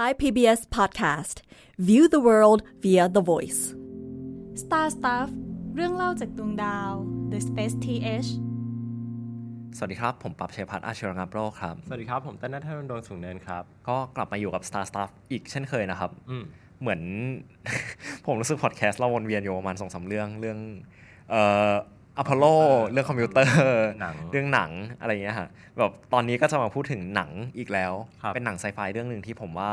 Thai PBS Podcast View the world via the voice Star Stuff เรื่องเล่าจากดวงดาว The Space TH สวัสดีครับ ผมปับชัยพัฒน์อาชีวรังโรคครับ สวัสดีครับ ผมต้นนัทนดวงสูงเนินครับ ก็กลับมาอยู่กับ Star Stuff อีกเช่นเคยนะครับอืมเหมือน ผมรู้สึกพอดแคสต์เราวนเวียนอยู่ประมาณสองสาเรื่องเรื่องเอ่อ อพอลโลเรื่องคอมพิวเตอร์หนังเรื่องหนังอะไรอย่างเงี้ยฮะแบบตอนนี้ก็จะมาพูดถึงหนังอีกแล้วครับเป็นหนังไซไฟเรื่องหนึ่งที่ผมว่า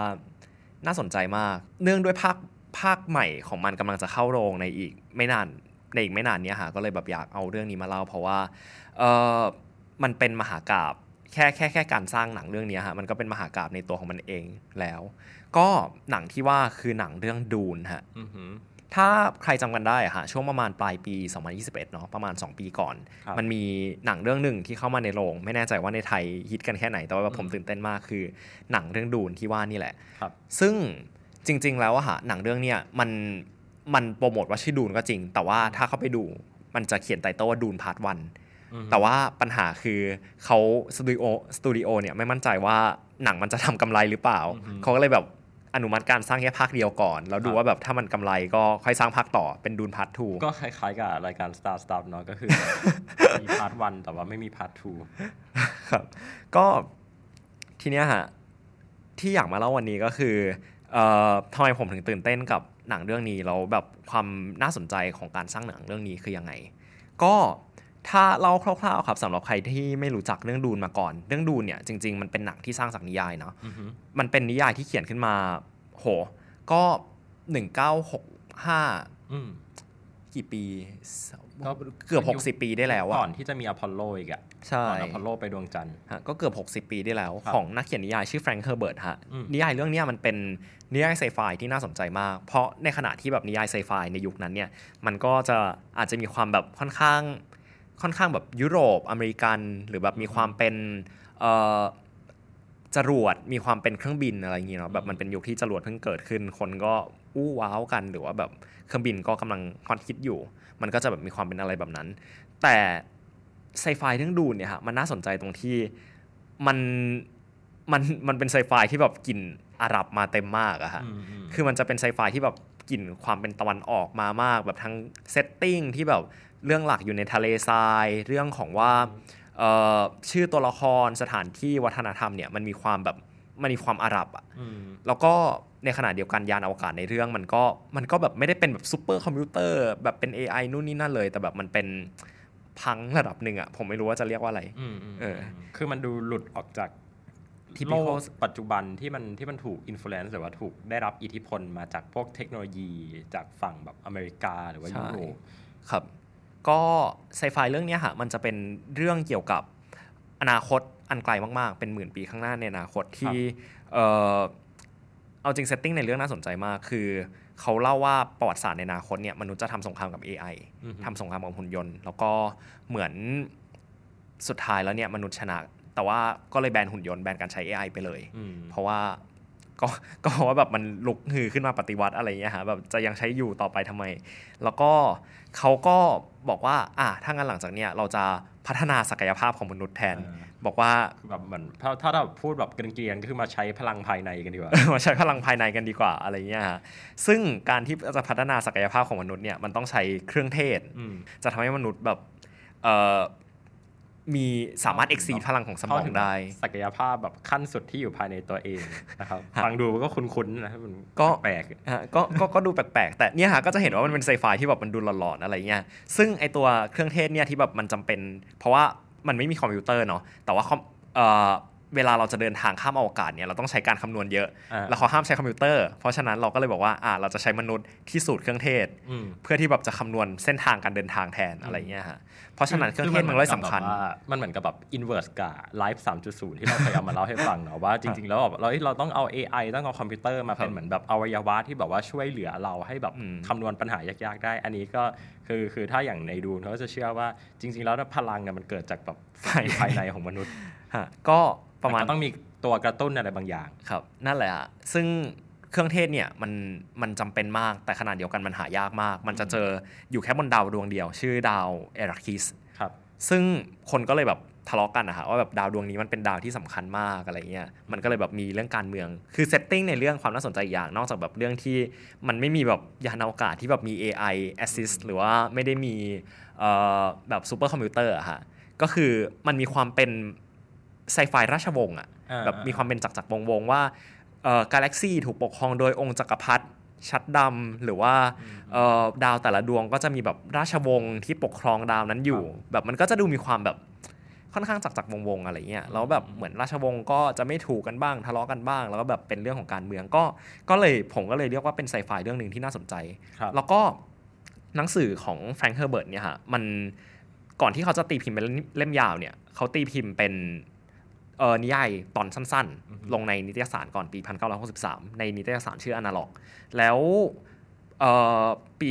น่าสนใจมาก เนื่องด้วยภาคภาคใหม่ของมันกำลังจะเข้าโรงในอีกไม่นานในอีกไม่นานเนี้ยฮะก็เลยแบบอยากเอาเรื่องนี้มาเล่า เพราะว่าเออมันเป็นมหากาบแค่แค่แค่การสร้างหนังเรื่องเนี้ยฮะมันก็เป็นมหากาบในตัวของมันเองแล้ว ก็หนังที่ว่าคือหนังเรื่องดูนฮะอือหือ ถ้าใครจำกันได้อะฮะช่วงประมาณปลายปี 2021 เนาะประมาณ 2 ปีก่อนครับมันมีหนังเรื่องหนึ่งที่เข้ามาในโรง ไม่แน่ใจว่าในไทยฮิตกันแค่ไหน แต่ว่าผมตื่นเต้นมากคือหนังเรื่องดูนที่ว่านี่แหละครับซึ่งจริง ๆ แล้วอะฮะหนังเรื่องเนี้ยมันมันโปรโมทว่าชื่อดูนก็จริง แต่ว่าถ้าเข้าไปดูมันจะเขียน title ว่า Dune Part One อือหือแต่ว่าปัญหาคือเขาสตูดิโอสตูดิโอเนี่ยไม่มั่นใจว่าหนังมันจะทำกำไรหรือเปล่า เขาก็เลยแบบ อนุมัติการสร้างแค่ภาคเดียวก่อน แล้วดูว่าแบบถ้ามันกำไรก็ค่อยสร้างภาคต่อเป็น Dune Part Two ก็คล้ายๆกับรายการ Star Stuff เนาะก็คือมี Part One แต่ว่าไม่มี Part Two ครับก็ทีเนี้ยฮะที่อยากมาเล่าวันนี้ก็คือเอ่อทำไมผมถึงตื่นเต้นกับหนังเรื่องนี้แล้วแบบความน่าสนใจของการสร้างหนังเรื่องนี้คือยังไง ก็ ถ้าเล่าคร่าวๆครับสำหรับใครที่ไม่รู้จักเรื่องดูนมาก่อน เรื่องดูนเนี่ยจริง ๆ มันเป็นหนังที่สร้างจากนิยายเนาะอือหือมันเป็นนิยายที่เขียนขึ้นมาโห ก็1965อืมกี่ปีก็เกือบ 60 ปีได้แล้วก่อะอนที่จะมีอพอลโลอีกอะใช่ก่อนอพอลโลไปดวงจันทร์ฮะก็เกือบ 60 ปีได้แล้วครับของนักเขียนนิยายชื่อแฟรงค์เฮอร์เบิร์ตฮะอืมนิยายเรื่องเนี้ยมันเป็นนิยายไซไฟที่น่าสนใจมาก เพราะในขณะที่แบบนิยายไซไฟในยุคนั้นเนี่ยมันก็จะอาจจะมีความแบบค่อนข้าง ค่อนข้างแบบยุโรปอเมริกัน หรือแบบมีความเป็นเอ่อจรวดมีความเป็นเครื่องบินอะไรอย่างเงี้ยเนาะแบบมันเป็นยุคที่จรวดเพิ่งเกิดขึ้น คนก็อู้ว้าวกัน หรือว่าแบบเครื่องบินก็กำลังฮอตฮิตอยู่ มันก็จะแบบมีความเป็นอะไรแบบนั้น แต่ไซไฟเรื่องดูนเนี่ยฮะมันน่าสนใจตรงที่มันมันมันเป็นไซไฟที่แบบกลิ่นอาหรับมาเต็มมากอะฮะอืมอืมคือมันจะเป็นไซไฟที่แบบกลิ่นความเป็นตะวันออกมามาก แบบทั้ง setting ที่แบบ เรื่องหลักอยู่ในทะเลทราย เรื่องของว่าเอ่อชื่อตัวละครสถานที่วัฒนธรรมเนี่ยมันมีความแบบมันมีความอาหรับอะอืมแล้วก็ในขณะเดียวกันยานอวกาศในเรื่องมันก็มันก็แบบไม่ได้เป็นแบบซูเปอร์คอมพิวเตอร์แบบเป็น AI นู่นนี่นั่นเลย แต่แบบมันเป็นพังระดับหนึ่งอะผมไม่รู้ว่าจะเรียกว่าอะไรอืมอืมเออคือมันดูหลุดออกจาก typical โลกปัจจุบันที่มันที่มันถูกอิ f ฟ u e n c e หรือว่าถูกได้รับอิทธิพลมาจากพวกเทคโนโลยีจากฝั่งแบบอเมริกาหรือว่าใช่ยุโรปครับ ก็ไซไฟเรื่องเนี้ยฮะมันจะเป็นเรื่องเกี่ยวกับอนาคตอันไกลมากๆ เป็นหมื่นปีข้างหน้าในอนาคตที่เออเอาจริง setting ในเรื่องน่าสนใจมาก คือเขาเล่าว่าประวัติศาสตร์ในอนาคตเนี่ยมนุษย์จะทำสงครามกับ AI อือฮึทำสงครามกับหุ่นยนต์ แล้วก็เหมือนสุดท้ายแล้วเนี่ยมนุษย์ชนะ แต่ว่าก็เลยแบนหุ่นยนต์แบนการใช้ AI ไปเลยอืมเพราะว่า ก็ก็เพราะว่าแบบมันลุกฮือขึ้นมาปฏิวัติอะไรอย่างเงี้ยฮะแบบจะยังใช้อยู่ต่อไปทำไม แล้วก็เขาก็บอกว่าอะถ้างั้นหลังจากเนี้ยเราจะพัฒนาศักยภาพของมนุษย์แทนอ่าบอกว่าคือแบบเหมือนถ้าถ้าเราพูดแบบเกรียนๆก็คือมาใช้พลังภายในกันดีกว่ามาใช้พลังภายในกันดีกว่าอะไรเงี้ยฮะซึ่งการที่จะพัฒนาศักยภาพของมนุษย์เนี่ยมันต้องใช้เครื่องเทศอืมจะทำให้มนุษย์แบบเอ่อ มีสามารถเอ็กซีพลังของสมองได้ ศักยภาพแบบขั้นสุดที่อยู่ภายในตัวเองนะครับฮะฟังดูก็คุ้นๆนะมันก็แปลกฮะก็ก็ก็ดูแปลกๆ แต่เนี่ยฮะก็จะเห็นว่ามันเป็นไซไฟที่แบบมันดูหลอนๆอะไรเงี้ยซึ่งไอตัวเครื่องเทศเนี่ยที่แบบมันจำเป็น เพราะว่ามันไม่มีคอมพิวเตอร์เนาะแต่ว่าคอมเอ่อ เวลาเราจะเดินทางข้ามอวกาศเนี่ยเราต้องใช้การคำนวณเยอะอ่าแล้วเขาห้ามใช้คอมพิวเตอร์ เพราะฉะนั้นเราก็เลยบอกว่าอ่าเราจะใช้มนุษย์ที่สูตรเครื่องเทศอืมเพื่อที่แบบจะคำนวณเส้นทางการเดินทางแทนอะไรเงี้ยฮะเพราะฉะนั้นเครื่องเทศมันเลยสำคัญอแบบว่ามันเหมือนกับแบบ inverse กับ life 3.0ที่เราเคยเอามาเล่าให้ฟังเนาะว่าจริง ๆ แล้วแบบเราเราต้องเอา AI ต้องเอาคอมพิวเตอร์มาเป็นเหมือนแบบอวัยวะที่แบบว่าช่วยเหลือเราให้แบบอืมคำนวณปัญหายากๆได้ อันนี้ก็คือคือถ้าอย่างในดูนเขาจะเชื่อว่าจริง ๆ แล้วพลังเนี่ยมันเกิดจากแบบภายในของมนุษย์ฮะก็ ประมาณนก็ต้องมีตัวกระตุ้นอะไรบางอย่างครับนั่นแหละฮะซึ่งเครื่องเทศเนี่ยมันมันจำเป็นมากแต่ขนาดเดียวกันมันหายากมาก มันจะเจออยู่แค่บนดาวดวงเดียว ชื่อดาวอาร์ราคิสครับซึ่งคนก็เลยแบบทะเลาะกันนะฮะว่าแบบดาวดวงนี้มันเป็นดาวที่สำคัญมากอะไรเงี้ยมันก็เลยแบบมีเรื่องการเมือง คือ setting ในเรื่องความน่าสนใจอีกอย่าง นอกจากแบบเรื่องที่มันไม่มีแบบยานอวกาศที่แบบมี AI assist หรือว่าไม่ได้มีเอ่อแบบซูเปอร์คอมพิวเตอร์อะฮะก็คือมันมีความเป็น ไซไฟราชวงศ์อะอ่าแบบมีความเป็นจักรจักรวงศ์วงศ์ว่าเอ่อกาแล็กซีถูกปกครองโดยองค์จักรพรรดิชัดดำหรือว่าเอ่อดาวแต่ละดวงก็จะมีแบบราชวงศ์ที่ปกครองดาวนั้นอยู่ แบบมันก็จะดูมีความแบบค่อนข้างจักรจักรวงศ์วงศ์อะไรเงี้ยแล้วแบบเหมือนราชวงศ์ก็จะไม่ถูกกันบ้างทะเลาะกันบ้าง แล้วก็แบบเป็นเรื่องของการเมืองก็ก็เลยผมก็เลยเรียกว่าเป็นไซไฟเรื่องหนึ่งที่น่าสนใจครับแล้วก็หนังสือของแฟรงค์เฮอร์เบิร์ตเนี่ยฮะมันก่อนที่เขาจะตีพิมพ์เป็นเล่มยาวเนี่ยเขาตีพิมพ์เป็น เออนิยายตอนสั้นๆ ลงในนิตยสารก่อนปี 1963 ในนิตยสารชื่อ Analog แล้วเอ่อปี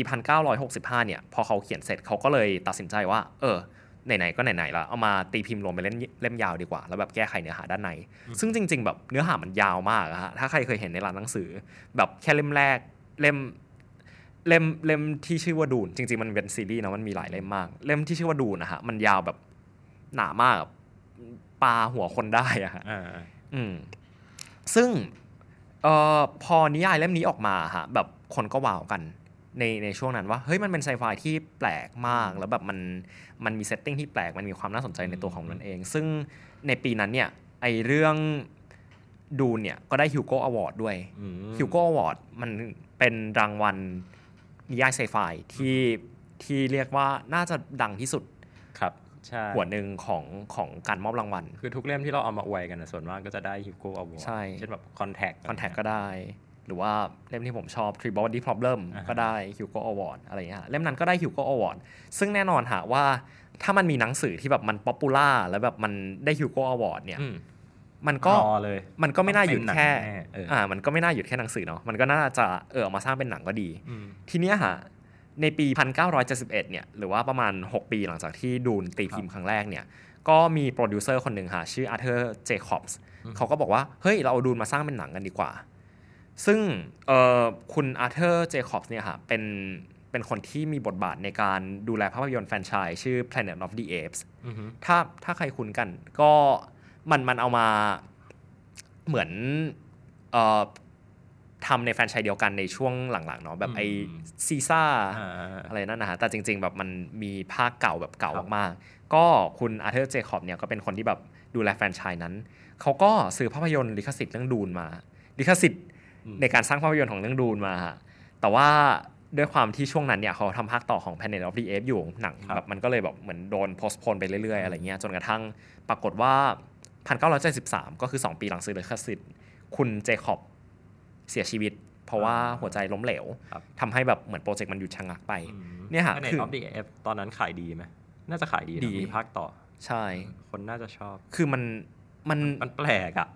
1965 เนี่ย พอเขาเขียนเสร็จเขาก็เลยตัดสินใจว่า เออ ไหนๆ ก็ไหนๆแล้วเอามาตีพิมพ์รวมเป็นเล่มเล่มยาวดีกว่า แล้วแบบแก้ไขเนื้อหาด้านใน ซึ่งจริง ๆ แบบเนื้อหามันยาวมากอะฮะ ถ้าใครเคยเห็นในร้านหนังสือ แบบแค่เล่มแรก เล่ม เล่ม เล่มที่ชื่อว่าดูน จริง ๆ มันเป็นซีรีส์นะมันมีหลายเล่มมาก เล่มที่ชื่อว่าดูนนะฮะ มันยาวแบบหนามากอะ ปาหัวคนได้อะฮะอ่าอืมซึ่งเอ่อพอนิยายเล่มนี้ออกมาฮะแบบคนก็ว้าวกันในในช่วงนั้นว่าเฮ้ยมันเป็นไซไฟที่แปลกมาก แล้วแบบมันมันมี setting ที่แปลกมันมีความน่าสนใจในตัวของมันเอง ซึ่งในปีนั้นเนี่ยไอเรื่องดูนเนี่ยก็ได้ Hugo Award ด้วยอืม Hugo Award มันเป็นรางวัลนิยายไซไฟที่ที่เรียกว่าน่าจะดังที่สุดครับใช่ หัวหนึ่งของของการมอบรางวัล คือทุกเล่มที่เราเอามาอวยกันนะส่วนมากก็จะได้ Hugo Award ใช่เช่นแบบ Contact Contact ก็ได้ หรือว่าเล่มที่ผมชอบ Three Body Problem อ่าฮะก็ได้ Hugo Award อะไรอย่างเงี้ยฮะเล่มนั้นก็ได้ Hugo Award ซึ่งแน่นอนฮะว่าถ้ามันมีหนังสือที่แบบมัน popular แล้วแบบมันได้ Hugo Award เนี่ยอืมมันก็รอเลยมันก็ไม่น่าหยุดแค่ต้องเป็นหนังแน่เอออ่อ่ามันก็ไม่น่าหยุดแค่หนังสือเนาะมันก็น่าจะเออเอามาสร้างเป็นหนังก็ดีอืมทีเนี้ยฮะ ในปี 1971 เนี่ยหรือว่าประมาณ 6 ปีหลังจากที่ดูนตีพิมพ์ครั้งแรกเนี่ยก็มีโปรดิวเซอร์คนหนึ่งฮะชื่ออาร์เธอร์เจคอบส์เขาก็บอกว่า เฮ้ย เราเอาดูนมาสร้างเป็นหนังกันดีกว่า ซึ่งเอ่อคุณอาร์เธอร์เจคอบส์เนี่ยฮะเป็นเป็นคนที่มีบทบาทในการดูแลภาพยนตร์แฟรนไชส์ชื่อ Planet of the Apes อือฮึถ้าถ้าใครคุ้นกันก็มันมันเอามาเหมือนเอ่อ ทำในแฟรนไชส์เดียวกันในช่วงหลังๆเนาะแบบไอซีซาร์อ่าอะไรนั่นนะฮะแต่จริง ๆ แบบมันมีภาคเก่าแบบเก่าครับมากๆก็คุณอาร์เธอร์เจคอบเนี่ยก็เป็นคนที่แบบดูแลแฟรนไชส์นั้น เขาก็ซื้อภาพยนตร์ลิขสิทธิ์เรื่องดูนมา ลิขสิทธิ์ในการสร้างภาพยนตร์ของเรื่องดูนมาฮะแต่ว่าด้วยความที่ช่วงนั้นเนี่ยเขาทำภาคต่อของ Planet of the Apes อยู่หนังครับแบบมันก็เลยแบบเหมือนโดนโพส t โพนไปเรื่อยๆอะไรเงี้ยจนกระทั่งปรากฏว่า 1973 ก็คือ 2 ปีหลังซื้อลิขสิทธิ์ คุณเจคอบ เสียชีวิต เพราะว่าหัวใจล้มเหลวครับทำให้แบบเหมือนโปรเจกต์มันหยุดชะงักไปอืมเนี่ยฮะในคือออฟดีเอฟตอนนั้นขายดีไหมน่าจะขายดีนะดีมีภาคต่อ ใช่ คนน่าจะชอบ คือมันมันมันแปลกอะ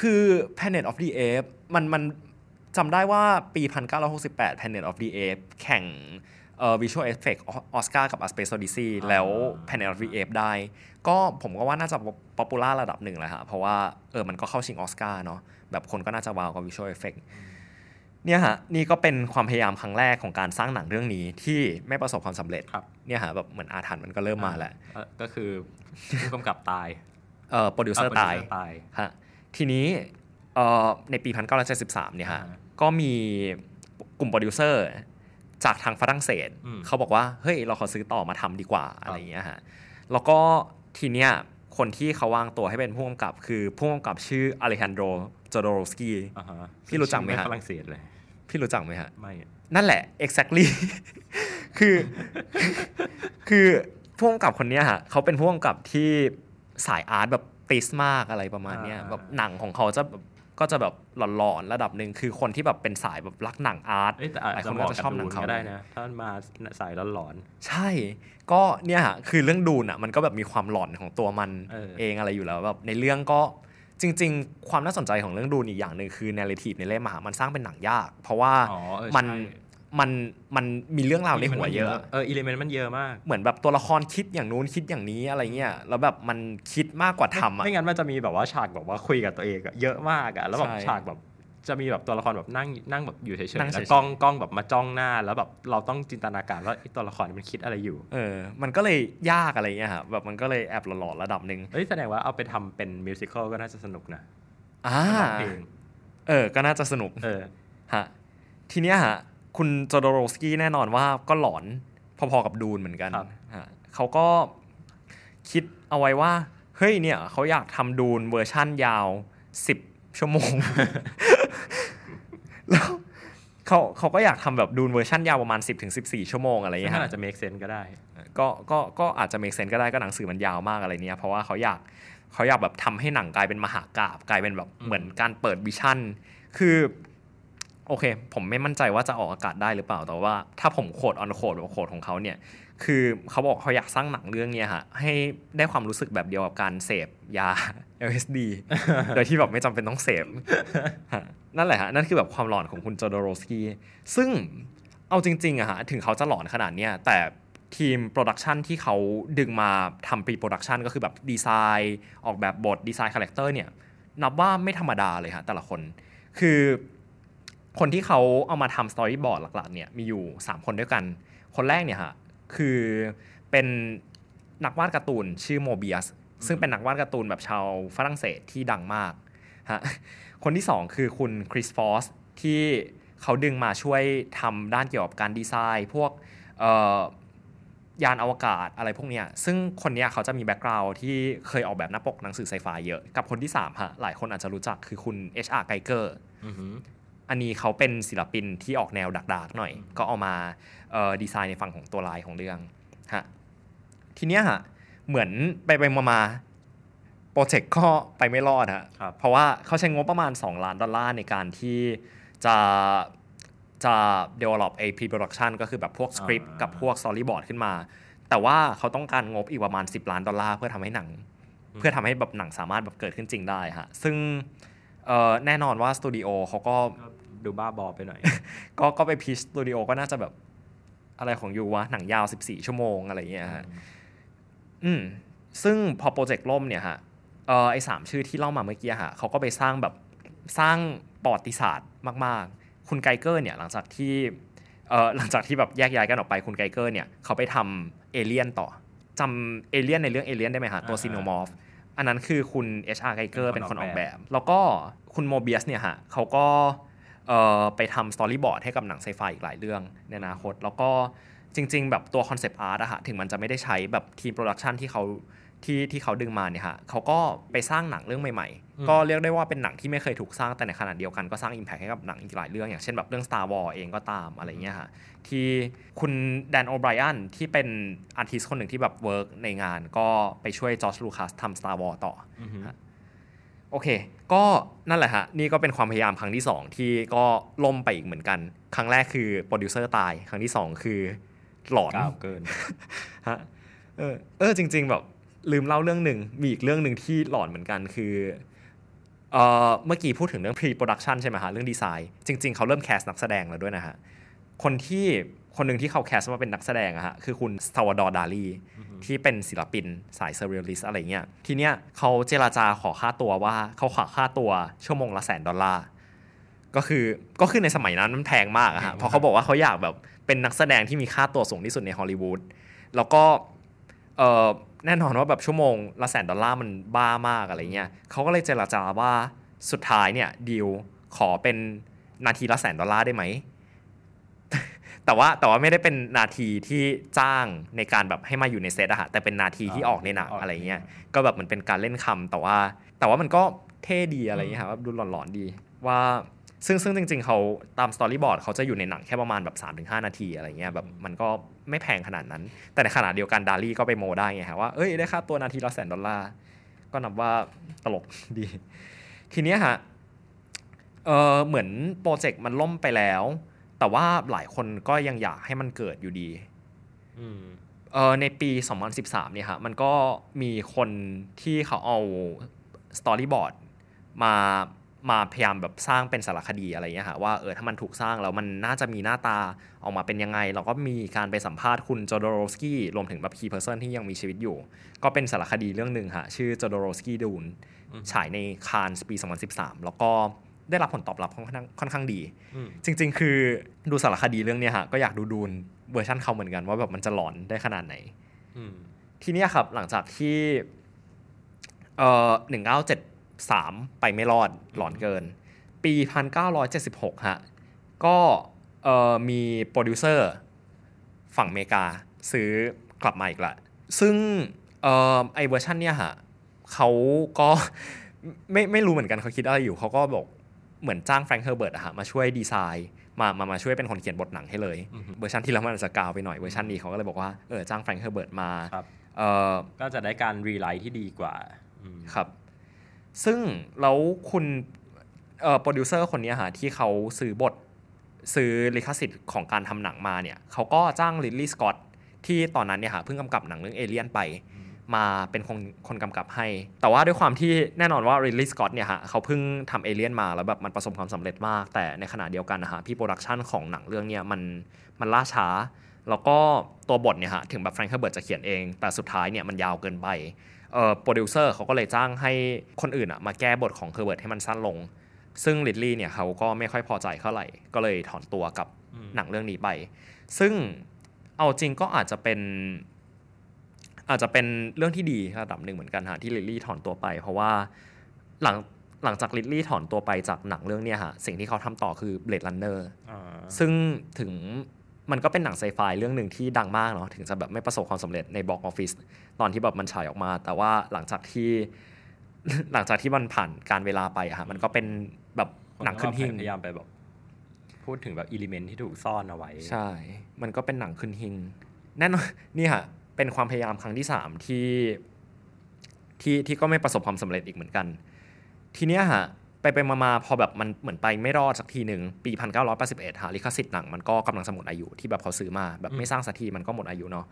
คือ Planet of the Apes มันมันจำได้ว่าปี 1968 Planet of the Apes แข่ง เอ่อ Visual Effect ออสการ์กับ A Space Odyssey อ่าแล้ว Planet of the Apes ได้ ก็ผมก็ว่าน่าจะ popular ระดับหนึ่งแหละฮะเพราะว่าเออมันก็เข้าชิงออสการ์เนาะแบบคนก็น่าจะว้าวกับ Visual Effect เนี่ยฮะนี่ก็เป็นความพยายามครั้งแรกของการสร้างหนังเรื่องนี้ที่ไม่ประสบความสำเร็จครับเนี่ยฮะแบบเหมือนอาถรรพ์มันก็เริ่มมาแล้วเอ่อก็คือผู้กำกับตายเออโปรตายตายฮะทีนี้เอ่อในปี 1973เนี่ยฮะอ่าก็มีกลุ่มโปรดิวเซอร์ จากทางฝรั่งเศสอืมเขาบอกว่าเฮ้ยเราขอซื้อต่อมาทำดีกว่าอะไรอย่างเงี้ยฮะแล้วก็ทีเนี้ยคนที่เขาวางตัวให้เป็นผู้กำกับ คือผู้กำกับชื่ออเลฮันโดจอโดโรสกีอ่าฮะพี่รู้จักไหมฮะฝรั่งเศสเลยพี่รู้จักไหมฮะไม่อะนั่นแหละ exactly คือคือผู้กำกับคนเนี้ยฮะเขาเป็นผู้กำกับที่สายอาร์ตแบบติสมากอะไรประมาณเนี้ยแบบหนังของเขาจะแบบ ก็จะแบบหลอนๆระดับหนึ่งคือคนที่แบบเป็นสายแบบรักหนังอาร์ตเอ้ยแต่อาจหลายจะคนเหมาะก็จะกับชอบหนัดูงนเขาก็ได้นะถ้ามาสายหลอนใช่ ก็เนี่ยฮะคือเรื่องดูนอะมันก็แบบมีความหลอนของตัวมันเออเองอะไรอยู่แล้วแบบในเรื่องก็จริง ๆ ความน่าสนใจของเรื่องดูนอีกอย่างหนึ่งคือ narrative ในเล่มอะฮะมันสร้างเป็นหนังยาก เพราะว่าอ๋อเออมันใช่ มันมันมีเรื่องราวในหัวเยอะเอออิเลเมนต์มันเยอะมาก เหมือนแบบตัวละครคิดอย่างนู้นคิดอย่างนี้อะไรเงี้ยแล้วแบบมันคิดมากกว่าทำอะไม่งั้นมันจะมีแบบว่าฉากแบบว่าคุยกับตัวเองอะเยอะมากอะแล้วแบบใช่ฉากแบบจะมีแบบตัวละครแบบนั่งนั่งแบบอยู่เฉยนั่งๆเฉแล้ยๆวกล้องกล้องแบบมาจ้องหน้า แล้วแบบเราต้องจินตนาการว่าไอ้ตัวละครนี้มันคิดอะไรอยู่ เออ มันก็เลยยากอะไรเงี้ยครับแบบมันก็เลยแอบหลอนๆระดับหนึ่งเอ้ยแสดงว่าเอาไปทำเป็นมิวสิควลก็น่าจะสนุกนะอ่าร้องเพลงเออ ก็น่าจะสนุก เออฮะทีเนี้ยฮะ คุณโจโดโรสกี้แน่นอนว่าก็หลอนพอๆกับดูนเหมือนกันครับฮะเขาก็คิดเอาไว้ว่า เฮ้ยเนี่ยเขาอยากทำดูนเวอร์ชั่นยาว10ชั่วโมง แล้วเขาเขาก็อยากทำแบบดูนเวอร์ชันยาวประมาณ 10ถึง14ชั่วโมงอะไรอย่างซึ่งเงี้ยมันฮะอาจจะ make sense ก็ได้ ก็ก็ก็อาจจะ make sense ก็ได้ก็หนังสือมันยาวมากอะไรเนี้ยเพราะว่าเขาอยากเขาอยากแบบทำให้หนังกลายเป็นมหากาพย์กลายเป็นแบบเหมือนการเปิด vision คือ โอเค ผมไม่มั่นใจว่าจะออกอากาศได้หรือเปล่า แต่ว่าถ้าผม quote unquote แบบ quote ของเขาเนี่ย คือเขาบอกเขาอยากสร้างหนังเรื่องเนี้ยฮะ ให้ได้ความรู้สึกแบบเดียวกับการเสพยา LSD โดยที่แบบไม่จำเป็นต้องเสพ นั่นแหละฮะ นั่นคือแบบความหลอนของคุณโจโดรอฟสกี้ ซึ่งเอาจริงๆอะฮะ ถึงเขาจะหลอนขนาดเนี้ย แต่ทีม production ที่เขาดึงมาทำ pre-production ก็คือแบบดีไซน์ออกแบบบท design character เนี่ย นับว่าไม่ธรรมดาเลยฮะแต่ละคน คือ คนที่เขาเอามาทำสตอรี่บอร์ดหลักๆเนี่ยมีอยู่ 3 คนด้วยกัน คนแรกเนี่ยฮะคือเป็นนักวาดการ์ตูนชื่อโมเบียสซึ่งเป็นนักวาดการ์ตูนแบบชาวฝรั่งเศสที่ดังมากฮะคนที่ 2 คือคุณคริสฟอสที่เขาดึงมาช่วยทำด้านเกี่ยวกับการดีไซน์ พวกยานอวกาศอะไรพวกเนี้ย ซึ่งคนเนี้ยเขาจะมี background ที่เคยออกแบบหน้าปกหนังสือไซไฟเยอะ กับคนที่3ฮะหลายคนอาจจะรู้จักคือคุณ H.R. Giger อือหือ อันนี้เขาเป็นศิลปินที่ออกแนว dark ๆหน่อย ก็เอามาเอ่อดีไซน์ในฝั่งของตัวร้ายของเรื่องฮะทีเนี้ยฮะเหมือนไปไปมามาโปรเจกต์ก็ไปไม่รอดฮะครับเพราะว่าเขาใช้งบประมาณ 2 ล้านดอลลาร์ในการที่จะจะ develop ไอ้ pre-production ก็คือแบบพวกสคริปต์อ่ากับพวก storyboard ขึ้นมา แต่ว่าเขาต้องการงบอีกประมาณ 10 ล้านดอลลาร์เพื่อทำให้หนัง เพื่อทำให้แบบหนังสามารถแบบเกิดขึ้นจริงได้ฮะซึ่งเอ่อแน่นอนว่าสตูดิโอเขาก็ก็ ดูบ้าบอไปหน่อย ก็ก็ไปพิชสตูดิโอก็น่าจะแบบอะไรของยูวะ หนังยาว 14 ชั่วโมงอะไรอย่างเงี้ยฮะอืม ซึ่งพอโปรเจกต์ล่มเนี่ยฮะเออไอสามชื่อที่เล่ามาเมื่อกี้ฮะเขาก็ไปสร้างแบบสร้างประวัติศาสตร์มาก ๆ คุณไกเกอร์เนี่ยหลังจากที่เออหลังจากที่แบบแยกย้ายกันออกไปคุณไกเกอร์เนี่ยเขาไปทำเอเลียนต่อจำเอเลียนในเรื่องเอเลียนได้ไหมฮะตัวอ่า Xenomorph อันนั้นคือคุณ HR ไกเกอร์เป็นคนออกแบบบบ แล้วก็คุณโมเบียสเนี่ยฮะเขาก็เอ่อ ไปทำ storyboard ให้กับหนังไซไฟอีกหลายเรื่องในอนาคต แล้วก็จริง ๆ แบบตัว concept art อะฮะถึงมันจะไม่ได้ใช้แบบทีม production ที่เขาที่ที่เขาดึงมาเนี่ยฮะเขาก็ไปสร้างหนังเรื่องใหม่ๆ ก็เรียกได้ว่าเป็นหนังที่ไม่เคยถูกสร้างแต่ในขณะเดียวกันก็สร้าง impact ให้กับหนังอีกหลายเรื่องอย่างเช่นแบบเรื่อง Star Wars เองก็ตามอะไรเงี้ยฮะที่คุณแดนโอแบนนอนที่เป็น artist คนหนึ่งที่แบบ work ในงาน ก็ไปช่วยจอร์จลูคัสทำ Star Wars ต่ออือหือ โอเค ก็นั่นแหละฮะ นี่ก็เป็นความพยายามครั้งที่ 2 ที่ก็ล่มไปอีกเหมือนกัน ครั้งแรกคือโปรดิวเซอร์ตาย ครั้งที่ 2 คือหลอนกาวเกินฮะเออเออจริง ๆ แบบลืมเล่าเรื่องหนึ่งมีอีกเรื่องหนึ่งที่หลอนเหมือนกันคือเออเมื่อกี้พูดถึงเรื่อง pre-production ใช่ไหมฮะ เรื่องดีไซน์ จริง ๆ เขาเริ่ม cast นักแสดงแล้วด้วยนะฮะ คนที่คนหนึ่งที่เขา cast มาเป็นนักแสดงอะฮะคือคุณซัลวาดอร์ดาลี ที่เป็นศิลปินสาย surrealist อะไรเงี้ยทีเนี้ยเขาเจรจาขอค่าตัวว่าเขาขอค่าตัวชั่วโมงละแสนดอลลาร์ก็คือก็คือในสมัยนั้นมันแพงมากอะฮะเพราะเขาบอกว่าเขาอยากแบบเป็นนักแสดงที่มีค่าตัวสูงที่สุดในฮอลลีวูดแล้วก็เออแน่นอนว่าแบบชั่วโมงละแสนดอลลาร์มันบ้ามากอะไรเงี้ยเขาก็เลยเจรจาว่าสุดท้ายเนี่ยดีลขอเป็นนาทีละแสนดอลลาร์ได้ไหม แต่ว่าแต่ว่าไม่ได้เป็นนาทีที่จ้างในการแบบให้มาอยู่ในเซตอะฮะแต่เป็นนาทีที่ออกในหนังออกในอะไรเงี้ยหนังก็แบบเหมันเป็นการเล่นคำแต่ว่า แต่ว่ามันก็เท่ดีอะไรเงี้ยครับว่าดูหลอนๆดีว่าซึ่งซึ่งจริง ๆเขาตาม storyboard เขาจะอยู่ในหนังแค่ประมาณแบบ 3-5 นาทีอะไรเงี้ยแบบมันก็ไม่แพงขนาดนั้น แต่ในขณะเดียวกันดาลีก็ไปโม้ได้ไงฮะว่าเอ้ยได้ค่าตัวนาทีละแสนดอลลาร์ก็นับว่าตลกดี ทีเนี้ยฮะเออเหมือนโปรเจกต์มันล่มไปแล้ว แต่ว่าหลายคนก็ยังอยากให้มันเกิดอยู่ดีอืมเออในปี 2013 เนี่ยฮะมันก็มีคนที่เขาเอา storyboard มามาพยายามแบบสร้างเป็นสารคดีอะไรเงี้ยฮะว่าเออถ้ามันถูกสร้างแล้วมันน่าจะมีหน้าตาออกมาเป็นยังไง เราก็มีการไปสัมภาษณ์คุณโจโดรอฟสกี้รวมถึงแบบ key person ที่ยังมีชีวิตอยู่ ก็เป็นสารคดีเรื่องหนึ่งฮะชื่อโจโดรอฟสกี้ดูนฉายในคานส์ปี 2013 แล้วก็ ได้รับผลตอบรับค่อนข้างค่อนข้างดีอืมจริง ๆ คือดูสารคดีเรื่องเนี้ยฮะก็อยากดูดูนเวอร์ชันเขาเหมือนกันว่าแบบมันจะหลอนได้ขนาดไหนอืมทีเนี้ยครับหลังจากที่เอ่อหนึ่งเก้าเจ็ดสามไปไม่รอดหลอนเกิน ปีพันเก้าร้อยเจ็ดสิบหกฮะก็เอ่อมีโปรดิวเซอร์ฝั่งอเมริกาซื้อกลับมาอีกละ ซึ่งเอ่อไอเวอร์ชันเนี้ยฮะเขาก็ไม่ไม่รู้เหมือนกันเขาคิดอะไรอยู่เขาก็บอก เหมือนจ้างแฟรงค์เฮอร์เบิร์ตอะฮะมาช่วยดีไซน์มามามาช่วยเป็นคนเขียนบทหนังให้เลยอือฮึเวอร์ชันที่แล้วมันอาจจะกาวไปหน่อยเวอร์ชันนี้เขาก็เลยบอกว่าเออจ้างแฟรงค์เฮอร์เบิร์ตมาครับเออก็จะได้การ rewrite ที่ดีกว่าอืมครับซึ่งแล้วคุณเอ่อโปรดิวเซอร์คนเนี้ยฮะที่เขาซื้อบทซื้อลิขสิทธิ์ของการทำหนังมาเนี่ยเขาก็จ้างริดลีย์สกอตต์ที่ตอนนั้นเนี่ยฮะเพิ่งกำกับหนังเรื่องเอเลียนไป มาเป็นคนคนกำกับให้ แต่ว่าด้วยความที่แน่นอนว่าริดลีย์สกอตต์เนี่ยฮะเขาเพิ่งทำเอเลียนมาแล้วแบบมันประสบความสำเร็จมาก แต่ในขณะเดียวกันนะฮะ pre-production ของหนังเรื่องเนี้ยมันมันล่าช้า แล้วก็ตัวบทเนี่ยฮะถึงแบบแฟรงค์เฮอร์เบิร์ตจะเขียนเอง แต่สุดท้ายเนี่ยมันยาวเกินไปเอ่อโปรดิวเซอร์เขาก็เลยจ้างให้คนอื่นอะมาแก้บทของเฮอร์เบิร์ตให้มันสั้นลง ซึ่งริดลีย์เนี่ยเขาก็ไม่ค่อยพอใจเท่าไหร่ก็เลยถอนตัวกับอืมหนังเรื่องนี้ไป ซึ่งเอาจริงก็อาจจะเป็น อาจจะเป็นเรื่องที่ดีระดับหนึ่งเหมือนกันฮะที่ริดลีย์ถอนตัวไป เพราะว่าหลังหลังจากริดลีย์ถอนตัวไปจากหนังเรื่องเนี้ยฮะสิ่งที่เขาทำต่อคือ Blade Runner อ่าซึ่งถึงมันก็เป็นหนังไซไฟเรื่องหนึ่งที่ดังมากเนาะถึงจะแบบไม่ประสบความสำเร็จในบ็อกซ์ออฟฟิศตอนที่แบบมันฉายออกมา แต่ว่าหลังจากที่หลังจากที่มันผ่านการเวลาไปอะฮะมันก็เป็นแบบหนังขึ้นหิ้งพยายามไปแบบพูดถึงแบบอิเลเมนที่ถูกซ่อนเอาไว้ ใช่ มันก็เป็นหนังขึ้นหิงแน่นอนนี่ฮะ เป็นความพยายามครั้งที่สามที่ที่ที่ก็ไม่ประสบความสำเร็จอีกเหมือนกัน ทีเนี้ยฮะไปไปมาๆพอแบบมันเหมือนไปไม่รอดสักทีหนึ่งปี 1981ฮะลิขสิทธิ์หนังมันก็กำลังจะหมดอายุที่แบบเขาซื้อมาแบบไม่สร้างสักทีมันก็หมดอายุเนาะ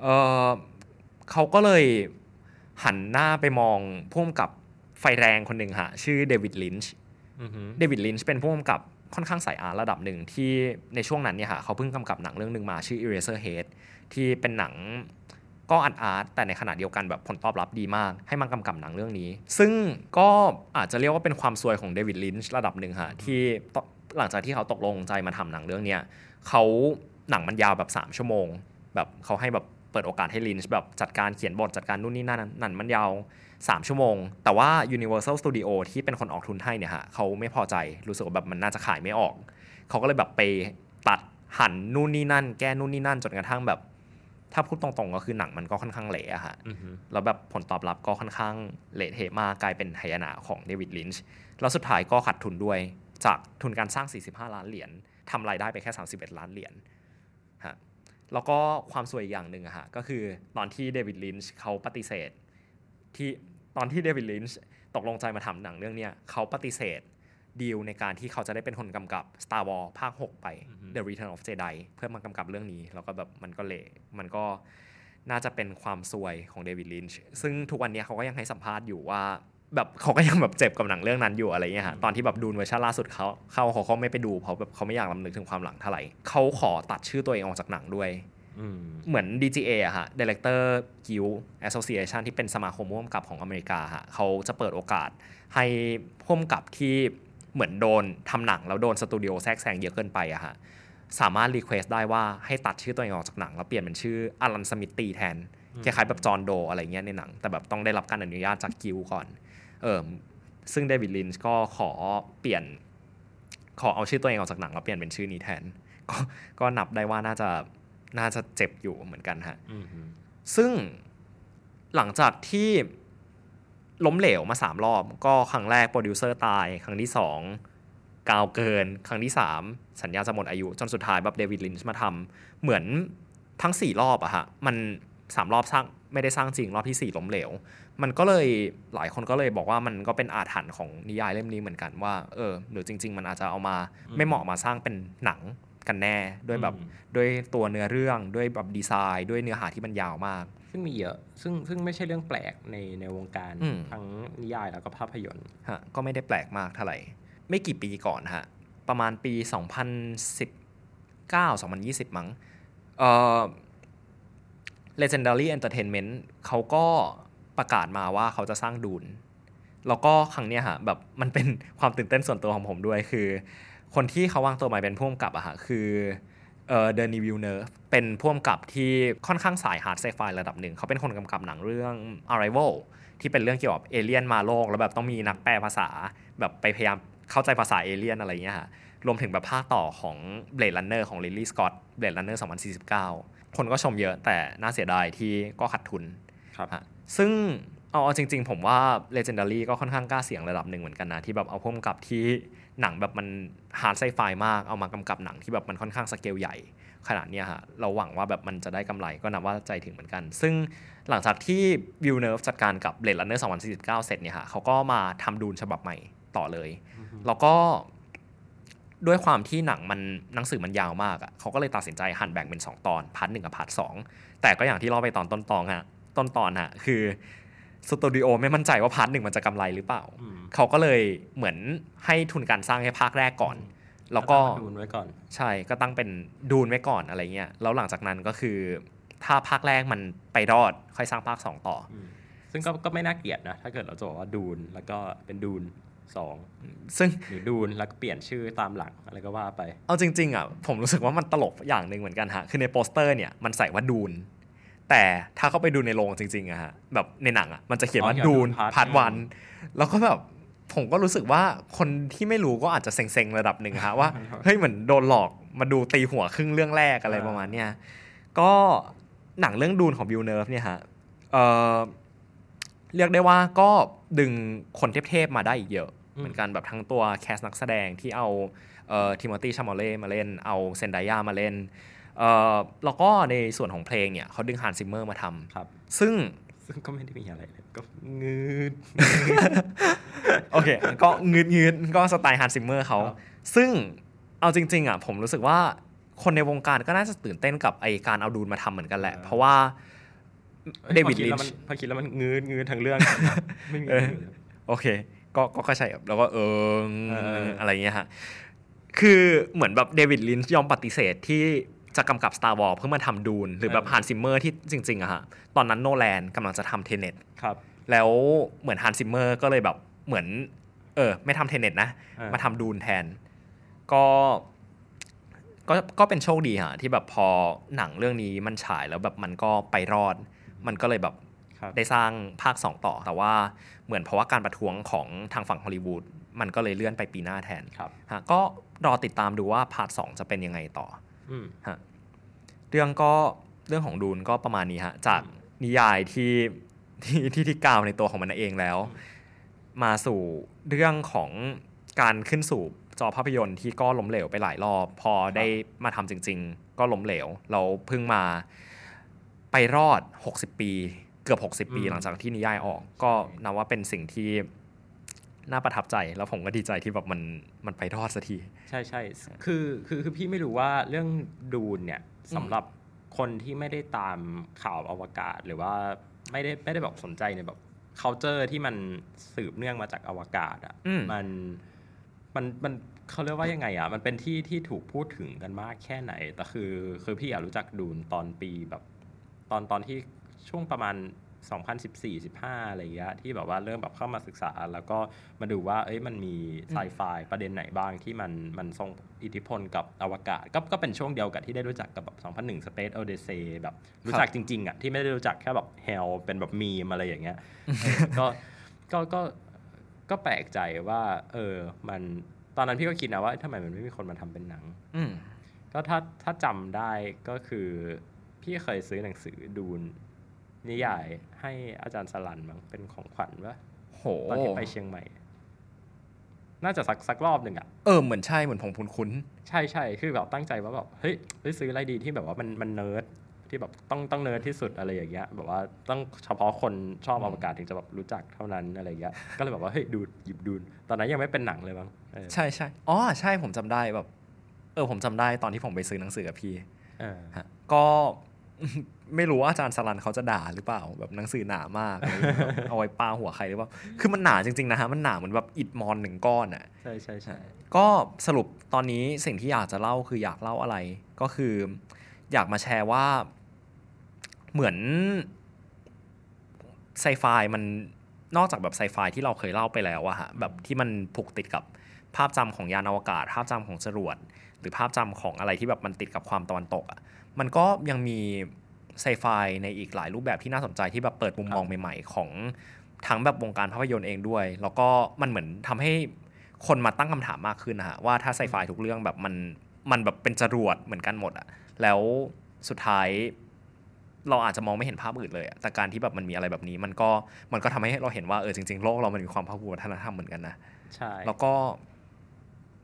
เออเขาก็เลยหันหน้าไปมองผู้กำกับไฟแรงคนหนึ่งฮะชื่อเดวิดลินช์อือฮึเดวิดลินช์เป็นผู้กำกับค่อนข้างสายอาร์ตระดับหนึ่งที่ในช่วงนั้นเนี่ยฮะเขาเพิ่งกำกับหนังเรื่องหนึ่งมาชื่อ Eraserhead ที่เป็นหนัง ก็อาร์ตอาร์ตแต่ในขณะเดียวกันแบบผลตอบรับดีมาก ให้มันกำกับหนังเรื่องนี้ ซึ่งก็อาจจะเรียกว่าเป็นความซวยของเดวิดลินช์ระดับหนึ่งฮะที่หลังจากที่เขาตกลงใจมาทำหนังเรื่องเนี้ยเขาหนังมันยาวแบบ 3 ชั่วโมง แบบเขาให้แบบเปิดโอกาสให้ลินช์แบบจัดการเขียนบทจัดการนู่นนี่นั่นหนังมันยาว 3 ชั่วโมง แต่ว่า Universal Studio ที่เป็นคนออกทุนให้เนี่ยฮะเขาไม่พอใจรู้สึกว่าแบบมันน่าจะขายไม่ออก เขาก็เลยแบบไปตัดหั่นนู่นนี่นั่น แก้นู่นนี่นั่นจนกระทั่งแบบ ถ้าพูดตรงๆก็คือหนังมันก็ค่อนข้างเละอะฮะอือฮึแล้วแบบผลตอบรับก็ค่อนข้างเละเทะมากกลายเป็นหายนะของเดวิดลินช์แล้วสุดท้ายก็ขาดทุนด้วย จากทุนการสร้าง 45 ล้านเหรียญทำรายได้ไปแค่ 31 ล้านเหรียญฮะแล้วก็ความสวยอีกอย่างหนึ่งอะฮะก็คือตอนที่เดวิดลินช์เขาปฏิเสธที่ตอนที่เดวิดลินช์ตกลงใจมาทำหนังเรื่องเนี้ยเขาปฏิเสธ ดีลในการที่เขาจะได้เป็นคนกำกับ Star Wars ภาค 6 ไป The Return of Jedi เพื่อมากำกับเรื่องนี้ แล้วก็แบบมันก็เละมันก็น่าจะเป็นความซวยของเดวิดลินช์ซึ่งทุกวันนี้เขาก็ยังให้สัมภาษณ์อยู่ว่าแบบเขาก็ยังแบบเจ็บกับหนังเรื่องนั้นอยู่อะไรเงี้ยฮะตอนที่แบบดูเวอร์ชันล่าสุดเขาเขาเขาเขาไม่ไปดูเพราะแบบเขาไม่อยากรำลึกถึงความหลังเท่าไหร่เขาขอตัดชื่อตัวเองออกจากหนังด้วยอืมเหมือน DGA อะฮะ Director Guild Association ที่เป็นสมาคมผู้กำกับของอเมริกาฮะเขาจะเปิดโอกาสให้ผู้กำกับที่ เหมือนโดนทำหนังแล้วโดนสตูดิโอแทรกแซงเยอะเกินไปอะฮะสามารถ request ได้ว่าให้ตัดชื่อตัวเองออกจากหนัง แล้วเปลี่ยนเป็นชื่ออลันสมิธีแทนคล้ายๆแบบ John Doe อะไรเงี้ยในหนัง แต่แบบต้องได้รับการอนุญาตจากกิลก่อนเออซึ่งเดวิดลินช์ก็ขอเปลี่ยน ขอเอาชื่อตัวเองออกจากหนังแล้วเปลี่ยนเป็นชื่อนี้แทน ก็ก็นับได้ว่าน่าจะน่าจะเจ็บอยู่เหมือนกันฮะอืมฮึซึ่งหลังจากที่ ล้มเหลวมาสามรอบ ก็ครั้งแรกโปรดิวเซอร์ตาย ครั้งที่สองกาวเกิน ครั้งที่สามสัญญาจะหมดอายุ จนสุดท้ายแบบเดวิดลินช์มาทำเหมือนทั้งสี่รอบอะฮะ มันสามรอบสร้างไม่ได้สร้างจริงรอบที่สี่ล้มเหลว มันก็เลยหลายคนก็เลยบอกว่ามันก็เป็นอาถรรพ์ของนิยายเล่มนี้เหมือนกันว่าเออหรือจริง ๆ มันอาจจะเอามาไม่เหมาะมาสร้างเป็นหนัง กันแน่ด้วยแบบด้วยตัวเนื้อเรื่องด้วยแบบดีไซน์ ด้วยเนื้อหาที่มันยาวมาก ซึ่งมีเยอะซึ่งซึ่งไม่ใช่เรื่องแปลกในในวงการอืมทั้งนิยายแล้วก็ภาพยนตร์ฮะก็ไม่ได้แปลกมากเท่าไหร่ ไม่กี่ปีก่อนฮะประมาณปี 2019 2020 มั้งเอ่อ Legendary Entertainment เขาก็ประกาศมาว่าเขาจะสร้างดูน แล้วก็ครั้งเนี้ยฮะแบบมันเป็นความตื่นเต้นส่วนตัวของผมด้วยคือ คนที่เขาวางตัวมาเป็นผู้กำกับอะฮะคือเออเดนิวิลเนิฟเป็นผู้กำกับที่ค่อนข้างสาย hard sci-fi ระดับหนึ่ง เขาเป็นคนกำกับหนังเรื่อง Arrival ที่เป็นเรื่องเกี่ยวกับเอเลี่ยนมาโลก แล้วแบบต้องมีนักแปลภาษา แบบไปพยายามเข้าใจภาษาเอเลี่ยนอะไรเงี้ยฮะรวมถึงแบบภาคต่อของ Blade Runner ของ Ridley Scott Blade Runner 2049 คนก็ชมเยอะแต่น่าเสียดายที่ก็ขาดทุนครับฮะซึ่งเอาเอาจริง ๆ ผมว่า Legendary ก็ค่อนข้างกล้าเสี่ยงระดับหนึ่งเหมือนกันนะที่แบบเอาผู้กำกับที่ หนังแบบมัน hard sci-fi มากเอามากำกับหนังที่แบบมันค่อนข้างสเกลใหญ่ขนาดเนี้ยฮะเราหวังว่าแบบมันจะได้กำไรก็นับว่าใจถึงเหมือนกัน ซึ่งหลังจากที่วิวเนิร์ฟจัดการกับ Blade Runner 2049 เสร็จเนี่ยฮะเขาก็มาทำดูนฉบับใหม่ต่อเลย แล้วก็ด้วยความที่หนังมันหนังสือมันยาวมากอะ่ะเขาก็เลยตัดสินใจหั่นแบ่งเป็น 2 ตอน part หนึ่งกับ part สองแต่ก็อย่างที่เล่าไปตอนต้นตอนฮะต้นตอนฮะคือ สตูดิโอไม่มั่นใจว่า part หนึ่งมันจะกำไรหรือเปล่าอืมเขาก็เลยเหมือนให้ทุนการสร้างแค่ภาคแรกก่อน แล้วก็ดูไว้ก่อน ใช่ก็ตั้งเป็นดูนไว้ก่อนอะไรเงี้ยแล้วหลังจากนั้นก็คือ ถ้าภาคแรกมันไปรอดค่อยสร้างภาคสองต่อ ซึ่งก็ก็ไม่น่าเกลียดนะ ถ้าเกิดเราจะบอกว่าดูนแล้วก็เป็นดูนสองซึ่งหรือดูนแล้วก็เปลี่ยนชื่อตามหลังอะไรก็ว่าไป เอาจริงๆอะผมรู้สึกว่ามันตลกอย่างหนึ่งเหมือนกันฮะคือในโปสเตอร์เนี่ยมันใส่ว่าดูน แต่ถ้าเข้าไปดูในโรงจริงๆอะฮะแบบในหนังอะมันจะเขียนว่าอ๋อเขียนดูน Dune Part พาร์ทวันแล้วก็แบบผมก็รู้สึกว่าคนที่ไม่รู้ก็อาจจะเซ็งๆระดับหนึ่งอะฮะว่าเฮ้ยเหมือนโดนหลอกมาดูตีหัวครึ่งเรื่องแรกอะไรประมาณเนี้ยก็หนังเรื่องดูนของบิวเนิร์ฟเนี่ยฮะเอ่อเรียกได้ว่าก็ดึงคนเทพๆมาได้อีกเยอะอืมเหมือนกันแบบทั้งตัว cast นักแสดงที่เอาเอ่อทิโมธีชาลาเมต์มาเล่น เอาเซนดายามาเล่นเอ่อ แล้วก็ในส่วนของเพลงเนี่ยเขาดึงฮันซิมเมอร์มาทำครับซึ่งซึ่งก็ไม่ได้มีอะไรเลยก็งืดโอเค ก็งืดงืดๆก็สไตล์ฮันซิมเมอร์เขาครับซึ่งเอาจริง ๆ อะ ผมรู้สึกว่าคนในวงการก็น่าจะตื่นเต้นกับไอการเอาดูนมาทำเหมือนกันแหละ เพราะว่าเดวิดพอคิลิแล้นวมันช์พอคิดแล้วมันงืดงืดทั้งเรื่องไม่มีเอองืดเลยโอเค ก็ก็ก็ใช่ครับแล้วก็เออเอออะไรเงี้ยฮะคือเหมือนแบบเดวิดลินช์ยอมปฏิเสธที่ จะกำกับ Star Wars เพื่อมาทำดูน หรือแบบฮันซิมเมอร์ที่จริงๆอะฮะตอนนั้นโนแลนกำลังจะทำเทเน็ตครับแล้วเหมือนฮันซิมเมอร์ก็เลยแบบเหมือน เออ ไม่ทำเทเน็ตนะเออมาทำดูนแทน ก็ก็ก็เป็นโชคดีฮะที่แบบพอหนังเรื่องนี้มันฉายแล้วแบบมันก็ไปรอด มันก็เลยแบบครับได้สร้างภาค 2 ต่อ แต่ว่าเหมือนเพราะว่าการประท้วงของทางฝั่งฮอลลีวูดมันก็เลยเลื่อนไปปีหน้าแทนครับฮะก็รอติดตามดูว่า part สองจะเป็นยังไงต่ออืม ฮะเรื่องก็เรื่องของดูนก็ประมาณนี้ฮะจากนิยายที่ที่ที่ที่กล่าวในตัวของมันเองแล้ว มาสู่เรื่องของการขึ้นสู่จอภาพยนตร์ที่ก็ล้มเหลวไปหลายรอบ พอได้มาทำจริง ๆ ก็ล้มเหลว เราเพิ่งมาไปรอด 60 ปี เกือบ 60 ปีอืมหลังจากที่นิยายออก ก็นับว่าเป็นสิ่งที่ น่าประทับใจแล้วผมก็ดีใจที่แบบมันมันไปรอดสักที ใช่ใช่คือคือคือพี่ไม่รู้ว่าเรื่องดูนเนี่ยสำหรับคนที่ไม่ได้ตามข่าวอวกาศ หรือว่าไม่ได้ไม่ได้แบบสนใจในแบบ culture ที่มันสืบเนื่องมาจากอวกาศอะอืมมันมันมันเขาเรียกว่ายังไงอะ มันเป็นที่ที่ถูกพูดถึงกันมากแค่ไหน แต่คือคือพี่อยากรู้จักดูนตอนปีแบบ ตอนตอนที่ช่วงประมาณ 2014 15 อะไรอย่างเงี้ยที่แบบว่าเริ่มแบบเข้ามาศึกษา แล้วก็มาดูว่าเอ้ยมันมีไซไฟประเด็นไหนบ้างที่มันมันส่งอิทธิพลกับอวกาศ ก็ก็เป็นช่วงเดียวกับที่ได้รู้จักกับแบบ2001 Space Odyssey แบบรู้จักจริงๆอะที่ไม่ได้รู้จักแค่แบบเฮลเป็นแบบมีมอะไรอย่างเงี้ยเออก็ก็ก็ก็แปลกใจว่า เออมันตอนนั้นพี่ก็คิดนะว่าทำไมมันไม่มีคนมาทำเป็นหนังอืมก็ถ้าถ้าจำได้ก็คือพี่เคยซื้อหนังสือดูน นิยายให้อาจารย์สลันมั้งเป็นของขวัญวะโหตอนที่ไปเชียงใหม่ น่าจะสักสักรอบหนึ่งอะเออเหมือนใช่เหมือนผมคุ้นใช่ใช่คือแบบตั้งใจว่าแบบเฮ้ยเฮ้ยซื้ออะไรดีที่แบบว่ามันมันเนิร์ดที่แบบต้องต้องเนิร์ดที่สุดอะไรอย่างเงี้ยแบบว่าต้องเฉพาะคนชอบอวกาศถึงจะแบบรู้จักเท่านั้นอะไรอย่างเงี้ยก็เลยแบบว่าเฮ้ยดูหยิบดูนตอนนั้นยังไม่เป็นหนังเลยมั้งเออๆใช่ใช่อ๋อใช่ผมจำได้แบบ เออผมจำได้ตอนที่ผมไปซื้อหนังสือกับพี่เออฮะก็ ไม่รู้ว่าอาจารย์สลันเขาจะด่าหรือเปล่าแบบหนังสือหนามากอะไรอย่างเงี้ยแบบเอาไว้ปาหัวใครหรือเปล่าคือมันหนาจริงๆนะฮะมันหนาเหมือนแบบอิฐมอนหนึ่งก้อนอะใช่ใช่ใช่ก็สรุปตอนนี้สิ่งที่อยากจะเล่าคืออยากเล่าอะไร ก็คือ อยากมาแชร์ว่า เหมือนไซไฟมันนอกจากแบบไซไฟที่เราเคยเล่าไปแล้วอะฮะแบบที่มันผูกติดกับภาพจำของยานอวกาศ ภาพจำของจรวด หรือภาพจำของอะไรที่แบบมันติดกับความตะวันตกอะมันก็ยังมี ไซไฟในอีกหลายรูปแบบที่น่าสนใจที่แบบเปิดมุมมองใหม่ๆ ของทั้งแบบวงการภาพยนตร์เองด้วย แล้วก็มันเหมือนทำให้คนมาตั้งคำถามมากขึ้นนะฮะว่าถ้าไซไฟทุกเรื่องแบบมันมันแบบเป็นจรวดเหมือนกันหมดอะแล้วสุดท้ายเราอาจจะมองไม่เห็นภาพอื่นเลยอะแต่การที่แบบมันมีอะไรแบบนี้ มันก็มันก็ทำให้เราเห็นว่าเออจริงๆโลกเรามันมีความพหุวัฒนธรรมเหมือนกันนะใช่แล้วก็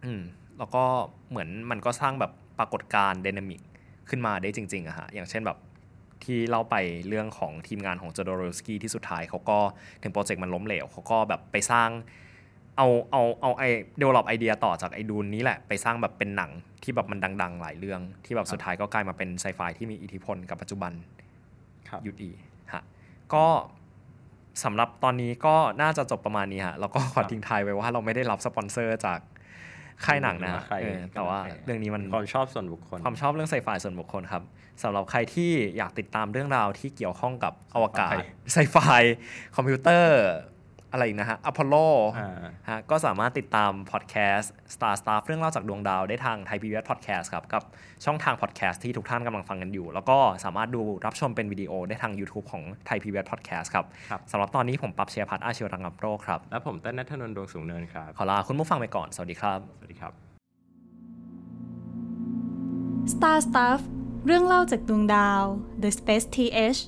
อืมแล้วก็เหมือนมันก็สร้างแบบปรากฏการณ์ dynamic ขึ้นมาได้จริงๆอะฮะอย่างเช่นแบบ ที่เล่าไปเรื่องของทีมงานของจอโดโรสกี้ที่สุดท้ายเขาก็ถึงโปรเจกต์มันล้มเหลวเขาก็แบบไปสร้างเอาเอาเอาไอ develop ไอเดียต่อจากไอดูนนี้แหละไปสร้างแบบเป็นหนังที่แบบมันดัง ๆ หลายเรื่อง ที่แบบสุดท้ายก็กลายมาเป็นไซไฟที่มีอิทธิพลกับปัจจุบันครับยุดอีฮะก็สำหรับตอนนี้ก็น่าจะจบประมาณนี้ฮะแล้วก็ขอทิ้งท้ายไว้ว่าเราไม่ได้รับสปอนเซอร์จาก ค่ายหนังนะฮะใครเออแต่ว่าเรื่องนี้มันความชอบส่วนบุคคล ความชอบเรื่องไซไฟส่วนบุคคลครับสำหรับใครที่อยากติดตามเรื่องราวที่เกี่ยวข้องกับอวกาศไฟไซไฟคอมพิวเตอร์ อะไรอีกนะฮะอพอลโลอ่าฮะก็สามารถติดตามพอดแคสต์ Star Stuff เรื่องเล่าจากดวงดาวได้ทางไทยพีวีพอดแคสต์ครับ กับช่องทางพอดแคสต์ที่ทุกท่านกำลังฟังกันอยู่ แล้วก็สามารถดูรับชมเป็นวิดีโอได้ทาง YouTube ของไทยพีวีพอดแคสต์ครับครับสำหรับตอนนี้ผมปรับเชียร์พัฒน์อาชีวรังกับโรคครับ แล้วผมเต้นนัทนนท์ดวงสูงเนินครับ ขอลาคุณผู้ฟังไปก่อน สวัสดีครับ สวัสดีครับ Star Stuff เรื่องเล่าจากดวงดาว The Space TH